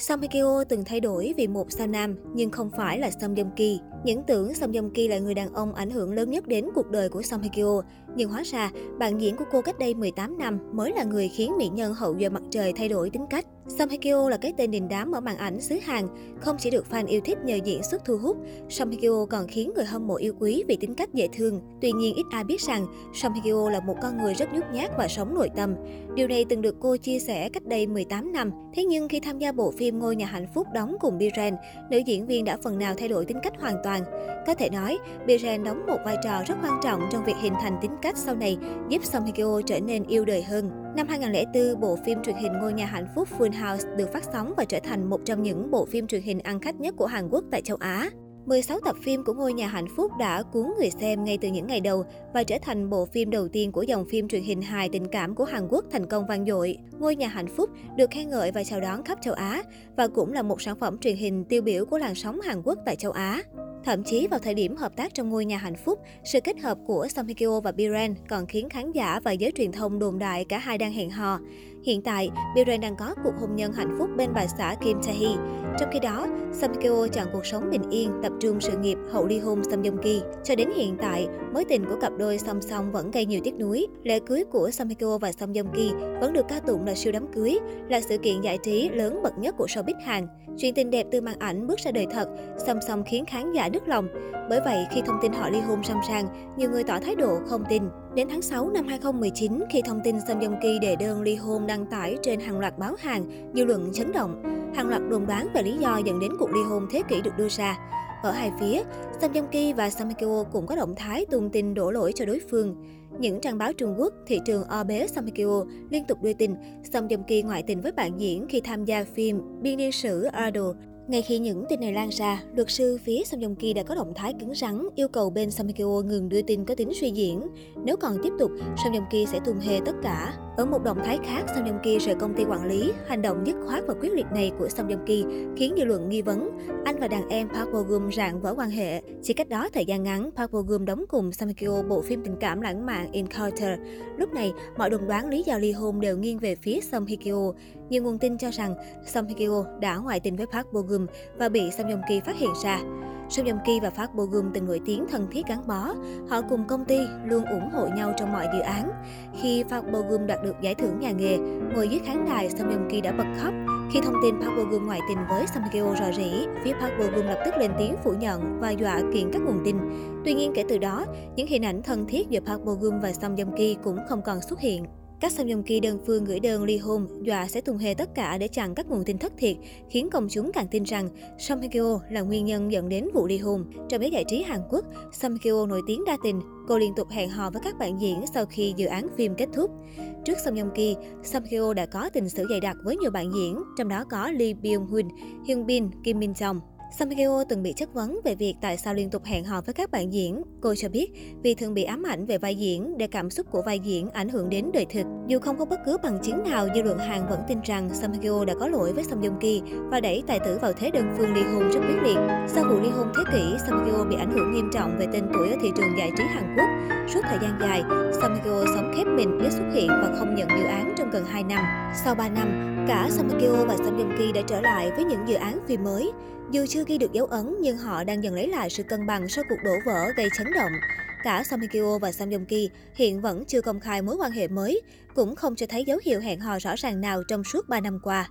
Song Hye Kyo từng thay đổi vì một sao nam, nhưng không phải là Song Joong Ki. Những tưởng Song Joong Ki là người đàn ông ảnh hưởng lớn nhất đến cuộc đời của Song Hye Kyo, nhưng hóa ra bạn diễn của cô cách đây 18 năm mới là người khiến mỹ nhân hậu duệ mặt trời thay đổi tính cách. Song Hye Kyo là cái tên đình đám ở màn ảnh xứ Hàn, không chỉ được fan yêu thích nhờ diễn xuất thu hút, Song Hye Kyo còn khiến người hâm mộ yêu quý vì tính cách dễ thương. Tuy nhiên ít ai biết rằng Song Hye Kyo là một con người rất nhút nhát và sống nội tâm. Điều này từng được cô chia sẻ cách đây 18 năm. Thế nhưng khi tham gia bộ phim Ngôi nhà hạnh phúc đóng cùng Biren, nữ diễn viên đã phần nào thay đổi tính cách hoàn toàn. Có thể nói, Biren đóng một vai trò rất quan trọng trong việc hình thành tính cách sau này, giúp Song Hye Kyo trở nên yêu đời hơn. Năm 2004, bộ phim truyền hình Ngôi nhà hạnh phúc Full House được phát sóng và trở thành một trong những bộ phim truyền hình ăn khách nhất của Hàn Quốc tại châu Á. 16 tập phim của Ngôi nhà hạnh phúc đã cuốn người xem ngay từ những ngày đầu và trở thành bộ phim đầu tiên của dòng phim truyền hình hài tình cảm của Hàn Quốc thành công vang dội. Ngôi nhà hạnh phúc được khen ngợi và chào đón khắp châu Á và cũng là một sản phẩm truyền hình tiêu biểu của làn sóng Hàn Quốc tại châu Á. Thậm chí vào thời điểm hợp tác trong ngôi nhà hạnh phúc, sự kết hợp của Song Hye Kyo và Biren còn khiến khán giả và giới truyền thông đồn đại cả hai đang hẹn hò. Hiện tại, Biren đang có cuộc hôn nhân hạnh phúc bên bà xã Kim Tae Hee. Trong khi đó, Song Keo chọn cuộc sống bình yên, tập trung sự nghiệp hậu ly hôn Song Joong Ki. Cho đến hiện tại, mối tình của cặp đôi song song vẫn gây nhiều tiếc nuối. Lễ cưới của Song Keo và Song Joong Ki vẫn được ca tụng là siêu đám cưới, là sự kiện giải trí lớn bậc nhất của showbiz Hàn. Chuyện tình đẹp từ màn ảnh bước ra đời thật, song song khiến khán giả đứt lòng. Bởi vậy, khi thông tin họ ly hôn song sang, nhiều người tỏ thái độ không tin. Đến tháng 6 năm 2019, khi thông tin Song Joong Ki đệ đơn ly hôn đăng tải trên hàng loạt báo Hàn, dư luận chấn động. Hàng loạt đồn đoán về lý do dẫn đến cuộc ly hôn thế kỷ được đưa ra. Ở hai phía, Song Joong Ki và Sam Hye Kyo cũng có động thái tung tin đổ lỗi cho đối phương. Những trang báo Trung Quốc, thị trường o bế Sam Hye Kyo liên tục đưa tin Song Joong Ki ngoại tình với bạn diễn khi tham gia phim Biên niên sử Idol ngay khi những tin này lan ra, luật sư phía Song Joong Ki đã có động thái cứng rắn yêu cầu bên Song Hye Kyo ngừng đưa tin có tính suy diễn. Nếu còn tiếp tục, Song Joong Ki sẽ tung hề tất cả. Ở một động thái khác, Song Joong Ki rời công ty quản lý, hành động dứt khoát và quyết liệt này của Song Joong Ki khiến dư luận nghi vấn anh và đàn em Park Bo Gum rạn vỡ quan hệ. Chỉ cách đó thời gian ngắn, Park Bo Gum đóng cùng Song Kyo bộ phim tình cảm lãng mạn Encounter. Lúc này, mọi đồn đoán lý do ly hôn đều nghiêng về phía Song Hye Kyo. Nhiều nguồn tin cho rằng Song Hye Kyo đã ngoại tình với Park Bo Gum và bị Song Joong Ki phát hiện ra. Song Joong Ki và Park Bo Gum từng nổi tiếng thân thiết gắn bó. Họ cùng công ty luôn ủng hộ nhau trong mọi dự án. Khi Park Bo Gum đạt được giải thưởng nhà nghề, ngồi dưới khán đài, Song Joong Ki đã bật khóc. Khi thông tin Park Bo Gum ngoại tình với Song Hye Kyo rò rỉ, phía Park Bo Gum lập tức lên tiếng phủ nhận và dọa kiện các nguồn tin. Tuy nhiên kể từ đó, những hình ảnh thân thiết giữa Park Bo Gum và Song Joong Ki cũng không còn xuất hiện. Các Song Joong Ki đơn phương gửi đơn ly hôn, dọa sẽ tung hề tất cả để chặn các nguồn tin thất thiệt, khiến công chúng càng tin rằng Song Hye Kyo là nguyên nhân dẫn đến vụ ly hôn. Trong giới giải trí Hàn Quốc, Song Hye Kyo nổi tiếng đa tình, cô liên tục hẹn hò với các bạn diễn sau khi dự án phim kết thúc. Trước Song Joong Ki, Song Hye Kyo đã có tình sử dày đặc với nhiều bạn diễn, trong đó có Lee Byung Hun, Hyun Bin, Kim Min Jong. Song từng bị chất vấn về việc tại sao liên tục hẹn hò với các bạn diễn. Cô cho biết vì thường bị ám ảnh về vai diễn để cảm xúc của vai diễn ảnh hưởng đến đời thực. Dù không có bất cứ bằng chứng nào, dư luận Hàn vẫn tin rằng Song đã có lỗi với Song Joong Ki và đẩy tài tử vào thế đơn phương ly hôn rất quyết liệt. Sau vụ ly hôn thế kỷ, Song bị ảnh hưởng nghiêm trọng về tên tuổi ở thị trường giải trí Hàn Quốc. Suốt thời gian dài, Song sống khép mình, ít xuất hiện và không nhận dự án trong gần 2 năm. Sau 3 năm, cả Song và Song Joong Ki đã trở lại với những dự án phim mới. Dù chưa ghi được dấu ấn nhưng họ đang dần lấy lại sự cân bằng sau cuộc đổ vỡ gây chấn động. Cả Song Hye Kyo và Song Joong Ki hiện vẫn chưa công khai mối quan hệ mới, cũng không cho thấy dấu hiệu hẹn hò rõ ràng nào trong suốt 3 năm qua.